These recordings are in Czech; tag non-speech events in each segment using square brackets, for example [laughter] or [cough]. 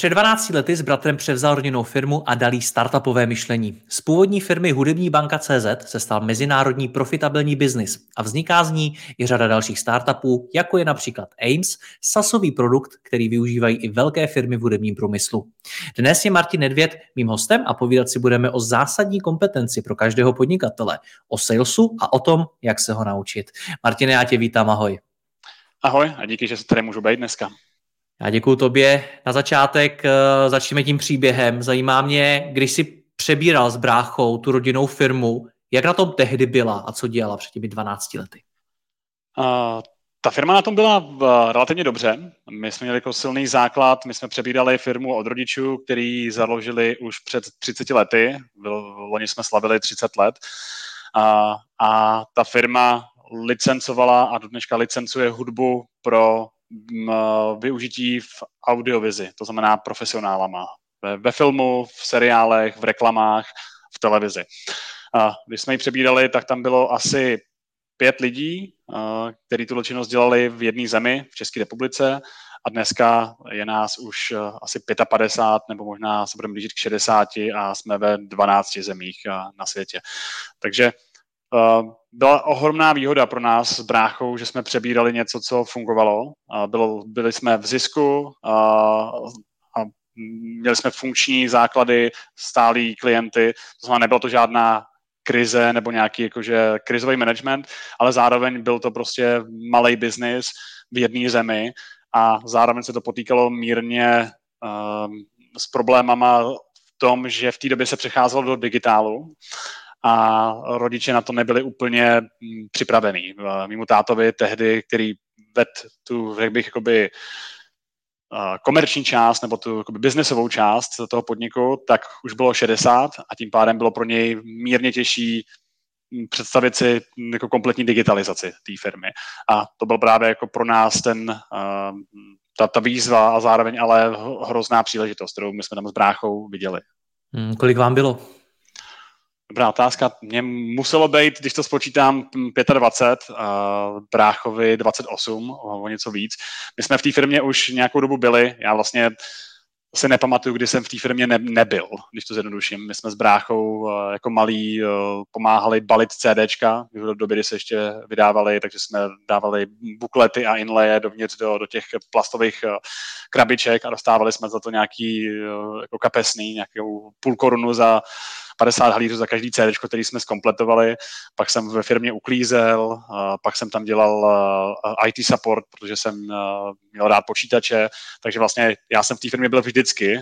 Před 12 lety s bratrem převzal rodinnou firmu a dal jí startupové myšlení. Z původní firmy Hudební banka CZ se stal mezinárodní profitabilní biznis a vzniká z ní i řada dalších startupů, jako je například Ames, sasový produkt, který využívají i velké firmy v hudebním průmyslu. Dnes je Martin Nedvěd mým hostem a povídat si budeme o zásadní kompetenci pro každého podnikatele, o salesu a o tom, jak se ho naučit. Martine, já tě vítám, ahoj. Ahoj a díky, že se tady můžu být dneska. Já děkuji tobě. Na začátek uh, začneme tím příběhem. Zajímá mě, když jsi přebíral s bráchou tu rodinnou firmu, jak na tom tehdy byla a co dělala před těmi 12 lety? Uh, ta firma na tom byla uh, relativně dobře. My jsme měli jako silný základ, my jsme přebírali firmu od rodičů, který založili už před 30 lety. Loni jsme slavili 30 let. Uh, a ta firma licencovala a do dneška licencuje hudbu pro využití v audiovizi, to znamená profesionálama. Ve, ve filmu, v seriálech, v reklamách, v televizi. A když jsme ji přebírali, tak tam bylo asi pět lidí, kteří tu činnost dělali v jedné zemi, v České republice, a dneska je nás už asi 55, nebo možná se budeme blížit k 60 a jsme ve 12 zemích na světě. Takže byla ohromná výhoda pro nás s bráchou, že jsme přebírali něco, co fungovalo. Bylo, byli jsme v zisku uh, a měli jsme funkční základy, stálí klienty, to znamená, nebylo to žádná krize nebo nějaký jakože krizový management, ale zároveň byl to prostě malý biznis v jedné zemi a zároveň se to potýkalo mírně uh, s problémama v tom, že v té době se přecházelo do digitálu a rodiče na to nebyli úplně mm, připravení. Mimo tátovi tehdy, který ved tu, jak bych, jakoby, komerční část nebo tu jakoby, biznesovou část toho podniku, tak už bylo 60 a tím pádem bylo pro něj mírně těžší mm, představit si mm, jako kompletní digitalizaci té firmy. A to byl právě jako pro nás ten, ta, ta výzva a zároveň ale hrozná příležitost, kterou my jsme tam s bráchou viděli. Hmm, kolik vám bylo? Dobrá otázka. Mně muselo být, když to spočítám, 25, a bráchovi 28, o, něco víc. My jsme v té firmě už nějakou dobu byli. Já vlastně si nepamatuju, kdy jsem v té firmě ne, nebyl, když to zjednoduším. My jsme s bráchou uh, jako malí uh, pomáhali balit CDčka, v době, kdy se ještě vydávali, takže jsme dávali buklety a inlaye dovnitř do, do těch plastových krabiček a dostávali jsme za to nějaký jako kapesný, nějakou půl korunu za 50 halířů za každý CD, který jsme zkompletovali. Pak jsem ve firmě uklízel, pak jsem tam dělal IT support, protože jsem měl rád počítače, takže vlastně já jsem v té firmě byl vždycky,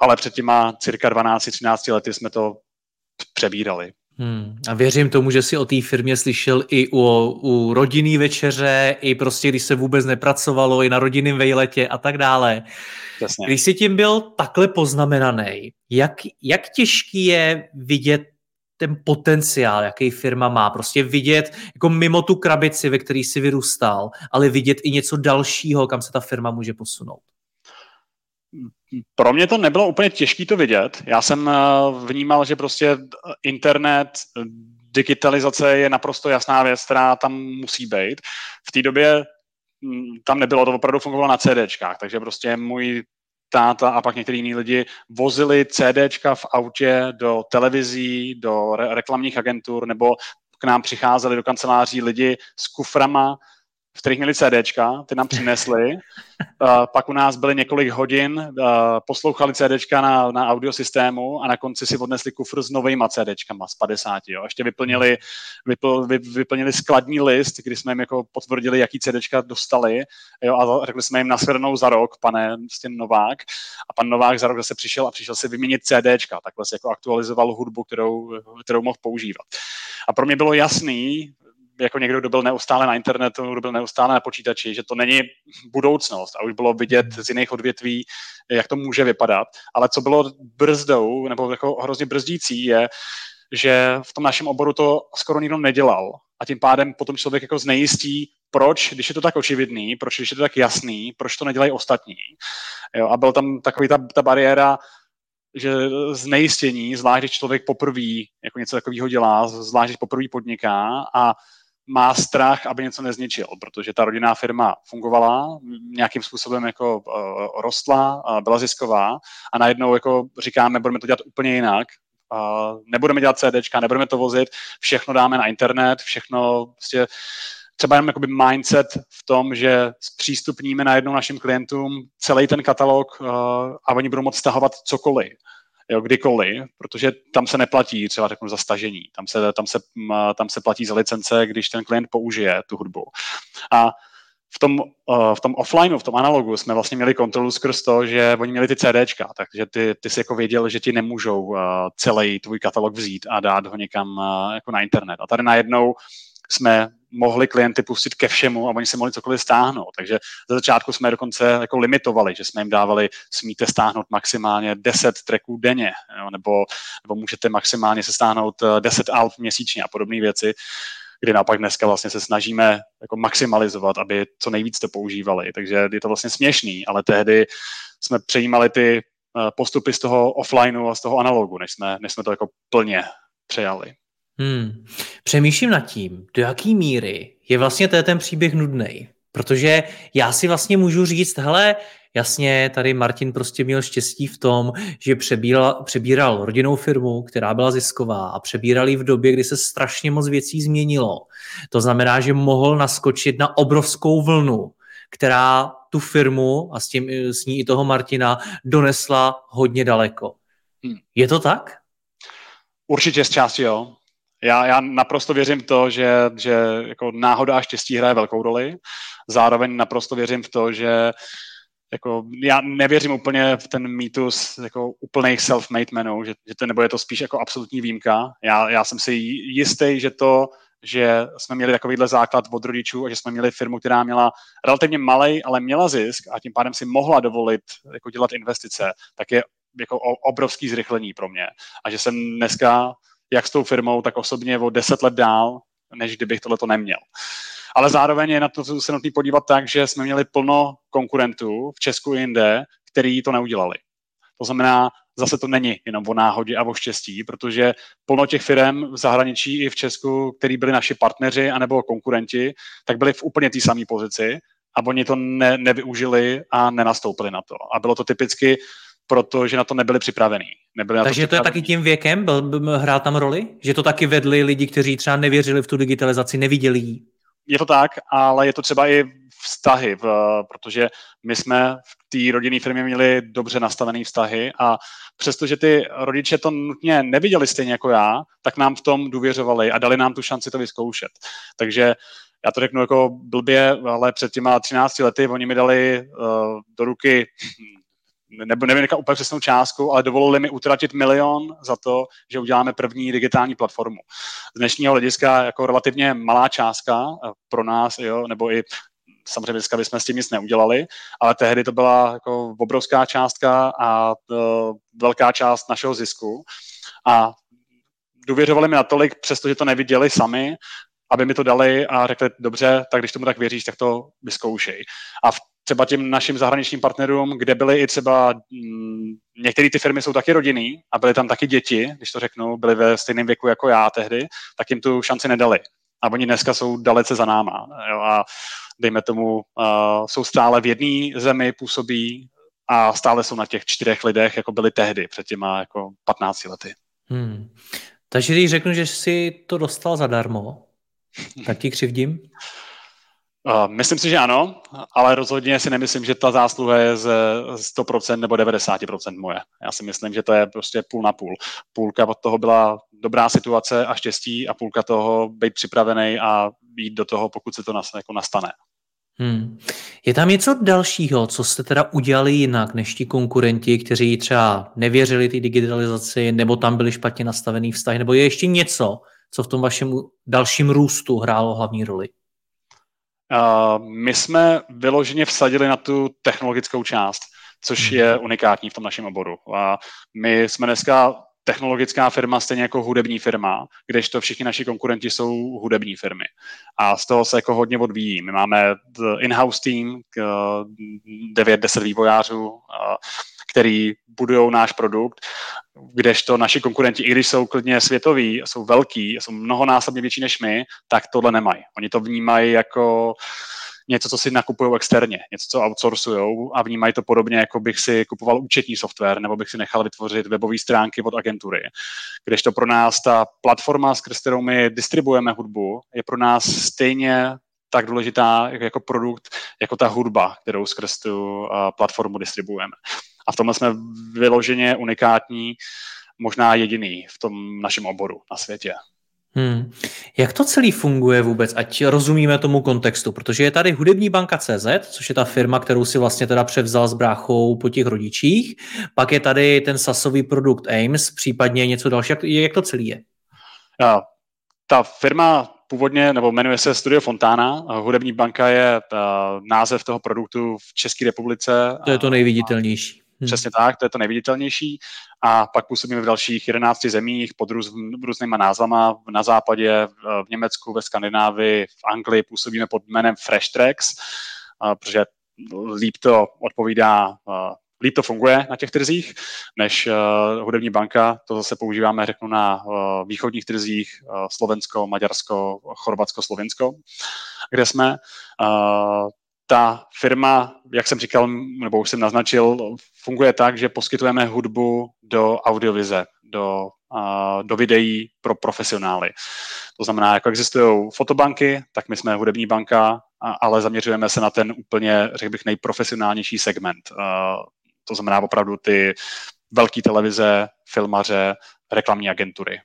ale před těma cirka 12-13 lety jsme to přebírali. Hmm. A věřím tomu, že si o té firmě slyšel i u, u rodinný večeře, i prostě, když se vůbec nepracovalo, i na rodinném vejletě a tak dále. Jasně. Když jsi tím byl takhle poznamenaný, jak, jak těžký je vidět ten potenciál, jaký firma má. Prostě vidět jako mimo tu krabici, ve který si vyrůstal, ale vidět i něco dalšího, kam se ta firma může posunout. Pro mě to nebylo úplně těžké to vidět. Já jsem eh, vnímal, že prostě internet, digitalizace je naprosto jasná věc, která tam musí být. V té době hm, tam nebylo, to opravdu fungovalo na CDčkách, takže prostě můj táta a pak některý jiní lidi vozili CDčka v autě do televizí, do re- reklamních agentur nebo k nám přicházeli do kanceláří lidi s kuframa v kterých měli CDčka, ty nám přinesli. Uh, [laughs] pak u nás byly několik hodin, uh, poslouchali CDčka na, na audiosystému a na konci si odnesli kufr s novejma CDčkama z 50. Jo. Ještě vyplnili, vypl, vy, vyplnili skladní list, kdy jsme jim jako potvrdili, jaký CDčka dostali jo, a řekli jsme jim nashledanou za rok, pane prostě Novák. A pan Novák za rok zase přišel a přišel si vyměnit CDčka, takhle si jako aktualizoval hudbu, kterou, kterou mohl používat. A pro mě bylo jasný, jako někdo, kdo byl neustále na internetu, kdo byl neustále na počítači, že to není budoucnost a už bylo vidět z jiných odvětví, jak to může vypadat. Ale co bylo brzdou, nebo jako hrozně brzdící, je, že v tom našem oboru to skoro nikdo nedělal. A tím pádem potom člověk jako znejistí, proč, když je to tak očividný, proč, když je to tak jasný, proč to nedělají ostatní. Jo, a byl tam takový ta, ta bariéra, že znejistění, zvlášť když člověk poprvé jako něco takového dělá, zvlášť když poprvé podniká a má strach, aby něco nezničil, protože ta rodinná firma fungovala, nějakým způsobem jako uh, rostla, uh, byla zisková a najednou jako říkáme, budeme to dělat úplně jinak, uh, nebudeme dělat CDčka, nebudeme to vozit, všechno dáme na internet, všechno prostě třeba jenom jakoby mindset v tom, že zpřístupníme najednou našim klientům celý ten katalog uh, a oni budou moct stahovat cokoliv jo, kdykoliv, protože tam se neplatí třeba řeknu za stažení, tam se, tam, se, tam se platí za licence, když ten klient použije tu hudbu. A v tom, v tom offlineu, v tom analogu jsme vlastně měli kontrolu skrz to, že oni měli ty CDčka, takže ty, ty si jako věděl, že ti nemůžou celý tvůj katalog vzít a dát ho někam jako na internet. A tady najednou jsme mohli klienty pustit ke všemu a oni si mohli cokoliv stáhnout. Takže za začátku jsme dokonce jako limitovali, že jsme jim dávali, smíte stáhnout maximálně 10 tracků denně, jo, nebo, nebo můžete maximálně se stáhnout 10 alb měsíčně a podobné věci, kdy naopak dneska vlastně se snažíme jako maximalizovat, aby co nejvíc to používali. Takže je to vlastně směšný, ale tehdy jsme přejímali ty eh, postupy z toho offlineu a z toho analogu, než jsme, než jsme to jako plně přejali. Hmm. Přemýšlím nad tím, do jaký míry je vlastně ten příběh nudný. Protože já si vlastně můžu říct, hele, jasně, tady Martin prostě měl štěstí v tom, že přebíral, přebíral rodinnou firmu, která byla zisková a přebírali v době, kdy se strašně moc věcí změnilo. To znamená, že mohl naskočit na obrovskou vlnu, která tu firmu a s, tím, s ní i toho Martina donesla hodně daleko. Hmm. Je to tak? Určitě z části jo. Já, já naprosto věřím v to, že, že jako náhoda a štěstí hraje velkou roli. Zároveň naprosto věřím v to, že jako, já nevěřím úplně v ten mýtus jako úplných self-made menů, že, že to, nebo je to spíš jako absolutní výjimka. Já, já jsem si jistý, že to, že jsme měli takovýhle základ od rodičů a že jsme měli firmu, která měla relativně malý, ale měla zisk a tím pádem si mohla dovolit jako dělat investice, tak je jako obrovský zrychlení pro mě. A že jsem dneska jak s tou firmou, tak osobně o deset let dál, než kdybych tohle to neměl. Ale zároveň je na to se nutný podívat tak, že jsme měli plno konkurentů v Česku i jinde, který to neudělali. To znamená, zase to není jenom o náhodě a o štěstí, protože plno těch firm v zahraničí i v Česku, který byli naši partneři anebo konkurenti, tak byli v úplně té samé pozici a oni to ne, nevyužili a nenastoupili na to. A bylo to typicky protože na to nebyli připravení. Nebyli Takže to, to je taky tím věkem, byl, byl, hrál tam roli? Že to taky vedli lidi, kteří třeba nevěřili v tu digitalizaci, neviděli ji? Je to tak, ale je to třeba i vztahy, v, protože my jsme v té rodinné firmě měli dobře nastavené vztahy a přestože ty rodiče to nutně neviděli stejně jako já, tak nám v tom důvěřovali a dali nám tu šanci to vyzkoušet. Takže já to řeknu jako blbě, ale před těma 13 lety oni mi dali uh, do ruky nebo nevím jaká úplně přesnou částku, ale dovolili mi utratit milion za to, že uděláme první digitální platformu. Z dnešního hlediska jako relativně malá částka eh, pro nás, jo, nebo i samozřejmě dneska bychom s tím nic neudělali, ale tehdy to byla jako obrovská částka a eh, velká část našeho zisku. A důvěřovali mi natolik, přestože to neviděli sami, aby mi to dali a řekli, dobře, tak když tomu tak věříš, tak to vyzkoušej. A v třeba těm našim zahraničním partnerům, kde byly i třeba, mm, některé ty firmy jsou taky rodinný a byly tam taky děti, když to řeknu, byly ve stejném věku jako já tehdy, tak jim tu šanci nedali. A oni dneska jsou dalece za náma. Jo, a dejme tomu, uh, jsou stále v jedné zemi, působí a stále jsou na těch čtyřech lidech, jako byli tehdy, před těma jako 15 lety. Hmm. Takže když řeknu, že jsi to dostal zadarmo, tak ti křivdím? Myslím si, že ano, ale rozhodně si nemyslím, že ta zásluha je z 100% nebo 90% moje. Já si myslím, že to je prostě půl na půl. Půlka od toho byla dobrá situace a štěstí a půlka toho být připravený a jít do toho, pokud se to nas, jako nastane. Hmm. Je tam něco dalšího, co jste teda udělali jinak než ti konkurenti, kteří třeba nevěřili té digitalizaci, nebo tam byli špatně nastavený vztah, nebo je ještě něco, co v tom vašem dalším růstu hrálo hlavní roli? Uh, my jsme vyloženě vsadili na tu technologickou část, což hmm. je unikátní v tom našem oboru. A my jsme dneska technologická firma stejně jako hudební firma, kdežto všichni naši konkurenti jsou hudební firmy. A z toho se jako hodně odvíjí. My máme in-house team, 9-10 vývojářů, který budují náš produkt, kdežto naši konkurenti, i když jsou klidně světoví, jsou velký, jsou mnohonásobně větší než my, tak tohle nemají. Oni to vnímají jako něco, co si nakupují externě, něco, co outsourcují a vnímají to podobně, jako bych si kupoval účetní software nebo bych si nechal vytvořit webové stránky od agentury. Když to pro nás ta platforma, skrz kterou my distribuujeme hudbu, je pro nás stejně tak důležitá jako produkt, jako ta hudba, kterou skrz tu uh, platformu distribuujeme. A v tomhle jsme vyloženě unikátní, možná jediný v tom našem oboru na světě. Hmm. Jak to celý funguje vůbec, ať rozumíme tomu kontextu, protože je tady hudební banka CZ, což je ta firma, kterou si vlastně teda převzal s bráchou po těch rodičích, pak je tady ten sasový produkt Ames, případně něco dalšího, jak, jak to celý je? Ja, ta firma původně, nebo jmenuje se Studio Fontana, hudební banka je uh, název toho produktu v České republice. To je to nejviditelnější. Hmm. Přesně tak, to je to nejviditelnější. A pak působíme v dalších 11 zemích pod růz, různýma názvama. Na západě, v Německu, ve Skandinávii, v Anglii působíme pod jménem Fresh Tracks, protože líp to odpovídá líp to funguje na těch trzích, než hudební banka. To zase používáme, řeknu, na východních trzích Slovensko, Maďarsko, Chorvatsko, Slovensko, kde jsme. Ta firma, jak jsem říkal, nebo už jsem naznačil, funguje tak, že poskytujeme hudbu do audiovize, do, do videí pro profesionály. To znamená, jako existují fotobanky, tak my jsme hudební banka, ale zaměřujeme se na ten úplně, řekl bych, nejprofesionálnější segment. To znamená opravdu ty velké televize, filmaře, reklamní agentury.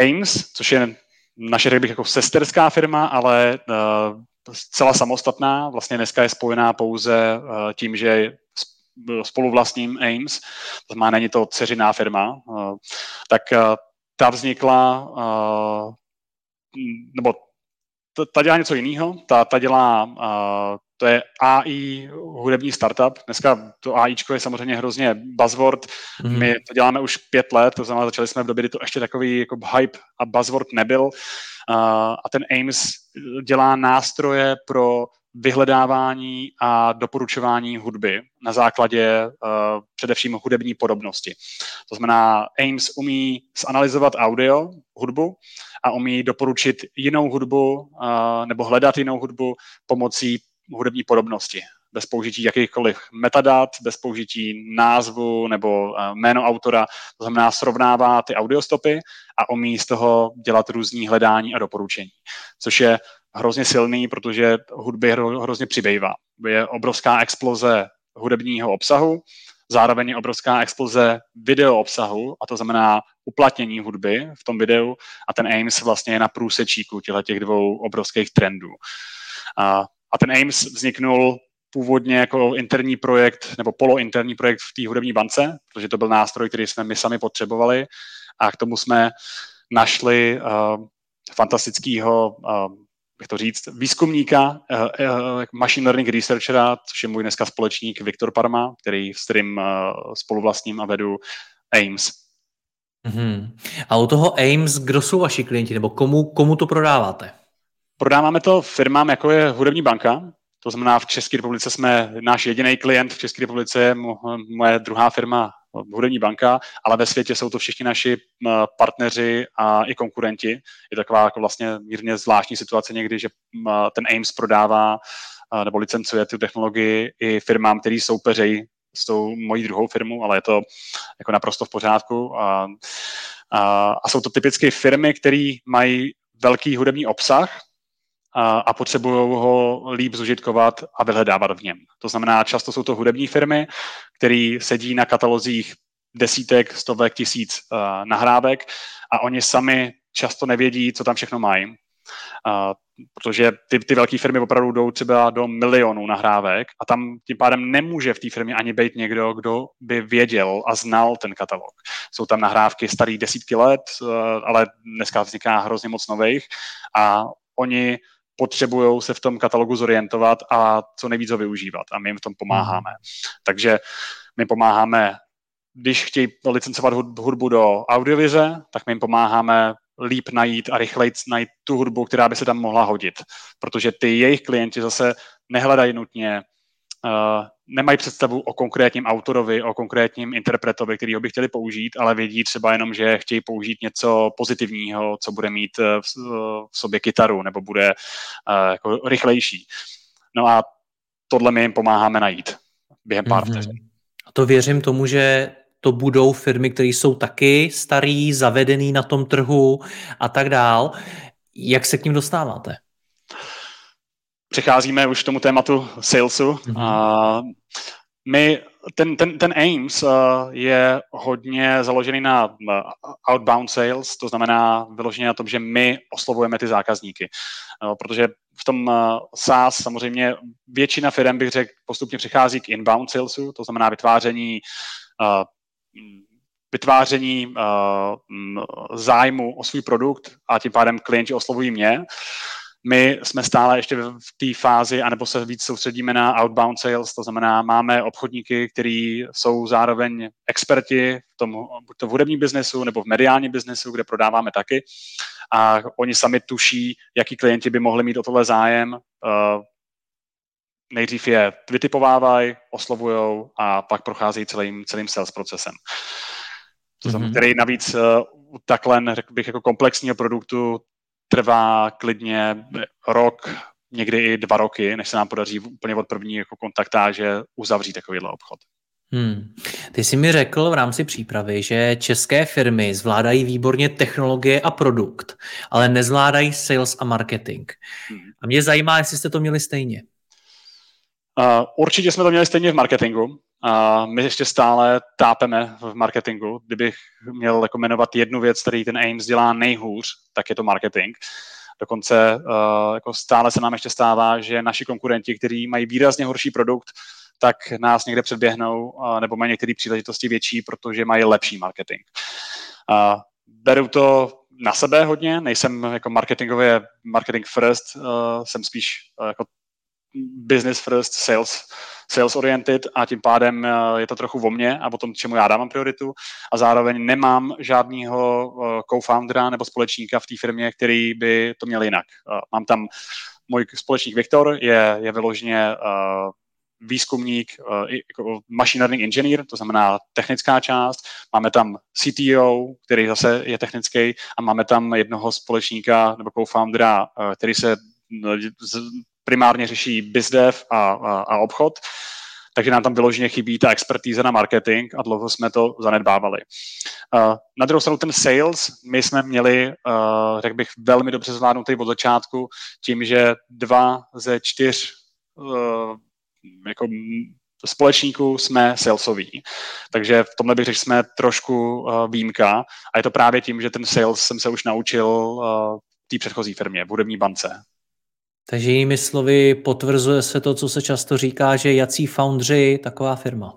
Ames, což je naše, řekl bych, jako sesterská firma, ale zcela samostatná, vlastně dneska je spojená pouze uh, tím, že spoluvlastním Ames, to znamená, není to dceřiná firma, uh, tak uh, ta vznikla, nebo ta dělá něco jiného, ta, ta dělá, to je AI hudební startup, dneska to AIčko je samozřejmě hrozně buzzword, mm-hmm. my to děláme už pět let, to znamená, začali jsme v době, kdy to ještě takový jako hype a buzzword nebyl, a ten Ames dělá nástroje pro vyhledávání a doporučování hudby na základě uh, především hudební podobnosti. To znamená, Ames umí zanalizovat audio, hudbu a umí doporučit jinou hudbu uh, nebo hledat jinou hudbu pomocí hudební podobnosti bez použití jakýchkoliv metadat, bez použití názvu nebo uh, jméno autora, to znamená srovnává ty audiostopy a umí z toho dělat různý hledání a doporučení, což je hrozně silný, protože hudby hrozně přibývá. Je obrovská exploze hudebního obsahu, zároveň je obrovská exploze video obsahu, a to znamená uplatnění hudby v tom videu a ten Ames vlastně je na průsečíku těchto těch dvou obrovských trendů. A, a ten Ames vzniknul původně jako interní projekt nebo polointerní projekt v té hudební bance, protože to byl nástroj, který jsme my sami potřebovali a k tomu jsme našli uh, fantastického, uh, bych to říct, výzkumníka, uh, uh, machine learning researchera, což je můj dneska společník Viktor Parma, který s kterým uh, spoluvlastním a vedu Ames. Mm-hmm. A u toho Ames, kdo jsou vaši klienti, nebo komu, komu to prodáváte? Prodáváme to firmám, jako je Hudební banka, to znamená, v České republice jsme, náš jediný klient v České republice je moje druhá firma Hudební banka, ale ve světě jsou to všichni naši partneři a i konkurenti. Je taková jako vlastně mírně zvláštní situace někdy, že ten Ames prodává nebo licencuje tu technologii i firmám, který soupeřejí s tou mojí druhou firmou, ale je to jako naprosto v pořádku. A, a, a jsou to typicky firmy, které mají velký hudební obsah, a potřebují ho líp zužitkovat a vyhledávat v něm. To znamená, často jsou to hudební firmy, které sedí na katalozích desítek, stovek, tisíc uh, nahrávek a oni sami často nevědí, co tam všechno mají. Uh, protože ty, ty velké firmy opravdu jdou třeba do milionů nahrávek a tam tím pádem nemůže v té firmě ani být někdo, kdo by věděl a znal ten katalog. Jsou tam nahrávky starý desítky let, uh, ale dneska vzniká hrozně moc nových a oni potřebují se v tom katalogu zorientovat a co nejvíc ho využívat a my jim v tom pomáháme. Takže my pomáháme když chtějí licencovat hudbu do audiovize, tak my jim pomáháme líp najít a rychleji najít tu hudbu, která by se tam mohla hodit. Protože ty jejich klienti zase nehledají nutně, nemají představu o konkrétním autorovi, o konkrétním interpretovi, který ho by chtěli použít, ale vědí třeba jenom, že chtějí použít něco pozitivního, co bude mít v, v sobě kytaru nebo bude uh, jako rychlejší. No a tohle my jim pomáháme najít během pár mm-hmm. vteřin. A to věřím tomu, že to budou firmy, které jsou taky starý, zavedený na tom trhu a tak dál. Jak se k ním dostáváte? Přecházíme už k tomu tématu salesu. Mm-hmm. A my, ten, ten, ten Ames uh, je hodně založený na uh, outbound sales, to znamená vyloženě na tom, že my oslovujeme ty zákazníky. Uh, protože v tom uh, SaaS samozřejmě většina firm, bych řekl, postupně přechází k inbound salesu, to znamená vytváření vytváření zájmu o svůj produkt a tím pádem klienti oslovují mě. My jsme stále ještě v té fázi, anebo se víc soustředíme na outbound sales, to znamená, máme obchodníky, kteří jsou zároveň experti v tom, buď to v hudebním biznesu nebo v mediálním biznesu, kde prodáváme taky. A oni sami tuší, jaký klienti by mohli mít o tohle zájem. Uh, nejdřív je vytipovávají, oslovujou a pak procházejí celým, celým sales procesem. To znamená, mm-hmm. který navíc u takhle, řekl bych, jako komplexního produktu trvá klidně rok, někdy i dva roky, než se nám podaří úplně od první jako kontaktáže uzavřít takovýhle obchod. Hmm. Ty jsi mi řekl v rámci přípravy, že české firmy zvládají výborně technologie a produkt, ale nezvládají sales a marketing. Hmm. A mě zajímá, jestli jste to měli stejně. Určitě jsme to měli stejně v marketingu. Uh, my ještě stále tápeme v marketingu. Kdybych měl jako jmenovat jednu věc, který ten Ames dělá nejhůř, tak je to marketing. Dokonce uh, jako stále se nám ještě stává, že naši konkurenti, kteří mají výrazně horší produkt, tak nás někde předběhnou uh, nebo mají některé příležitosti větší, protože mají lepší marketing. Uh, beru to na sebe hodně, nejsem jako marketingově marketing first, uh, jsem spíš uh, jako business first, sales, sales oriented a tím pádem eh, je to trochu o mně a o tom, čemu já dávám prioritu a zároveň nemám žádného eh, co-foundera nebo společníka v té firmě, který by to měl jinak. Eh, mám tam můj společník Viktor, je, je vyloženě výzkumník, jako machine learning engineer, to znamená technická část. Máme tam CTO, který zase je technický a máme tam jednoho společníka nebo co-foundera, který se primárně řeší bizdev a, a, a obchod, takže nám tam vyloženě chybí ta expertíza na marketing a dlouho jsme to zanedbávali. Uh, na druhou stranu ten sales, my jsme měli, uh, řekl bych, velmi dobře zvládnutý od začátku tím, že dva ze čtyř uh, jako společníků jsme salesoví. Takže v tomhle bych řekl, jsme trošku výjimka a je to právě tím, že ten sales jsem se už naučil v té předchozí firmě, v hudební bance. Takže jinými slovy potvrzuje se to, co se často říká, že jací foundři taková firma.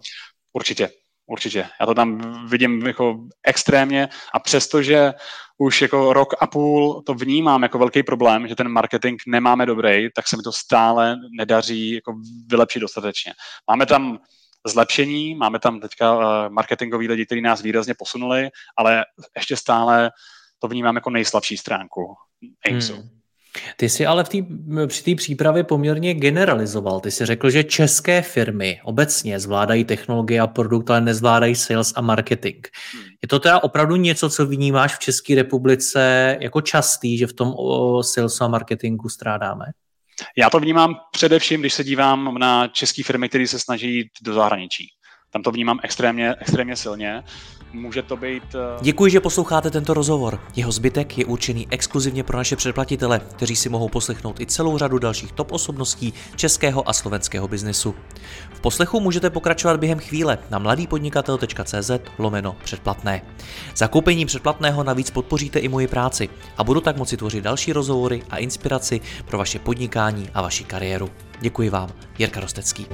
Určitě, určitě. Já to tam vidím jako extrémně a přestože už jako rok a půl to vnímám jako velký problém, že ten marketing nemáme dobrý, tak se mi to stále nedaří jako vylepšit dostatečně. Máme tam zlepšení, máme tam teďka uh, marketingový lidi, kteří nás výrazně posunuli, ale ještě stále to vnímám jako nejslabší stránku. Hmm. Ty jsi ale v tý, při té přípravě poměrně generalizoval. Ty jsi řekl, že české firmy obecně zvládají technologie a produkt, ale nezvládají sales a marketing. Hmm. Je to teda opravdu něco, co vnímáš v České republice jako častý, že v tom o sales a marketingu strádáme? Já to vnímám především, když se dívám na české firmy, které se snaží jít do zahraničí. Tam to vnímám extrémně, extrémně silně. Může to být... Uh... Děkuji, že posloucháte tento rozhovor. Jeho zbytek je určený exkluzivně pro naše předplatitele, kteří si mohou poslechnout i celou řadu dalších top osobností českého a slovenského biznesu. V poslechu můžete pokračovat během chvíle na mladýpodnikatel.cz lomeno předplatné. Zakoupením předplatného navíc podpoříte i moji práci a budu tak moci tvořit další rozhovory a inspiraci pro vaše podnikání a vaši kariéru. Děkuji vám, Jirka Rostecký.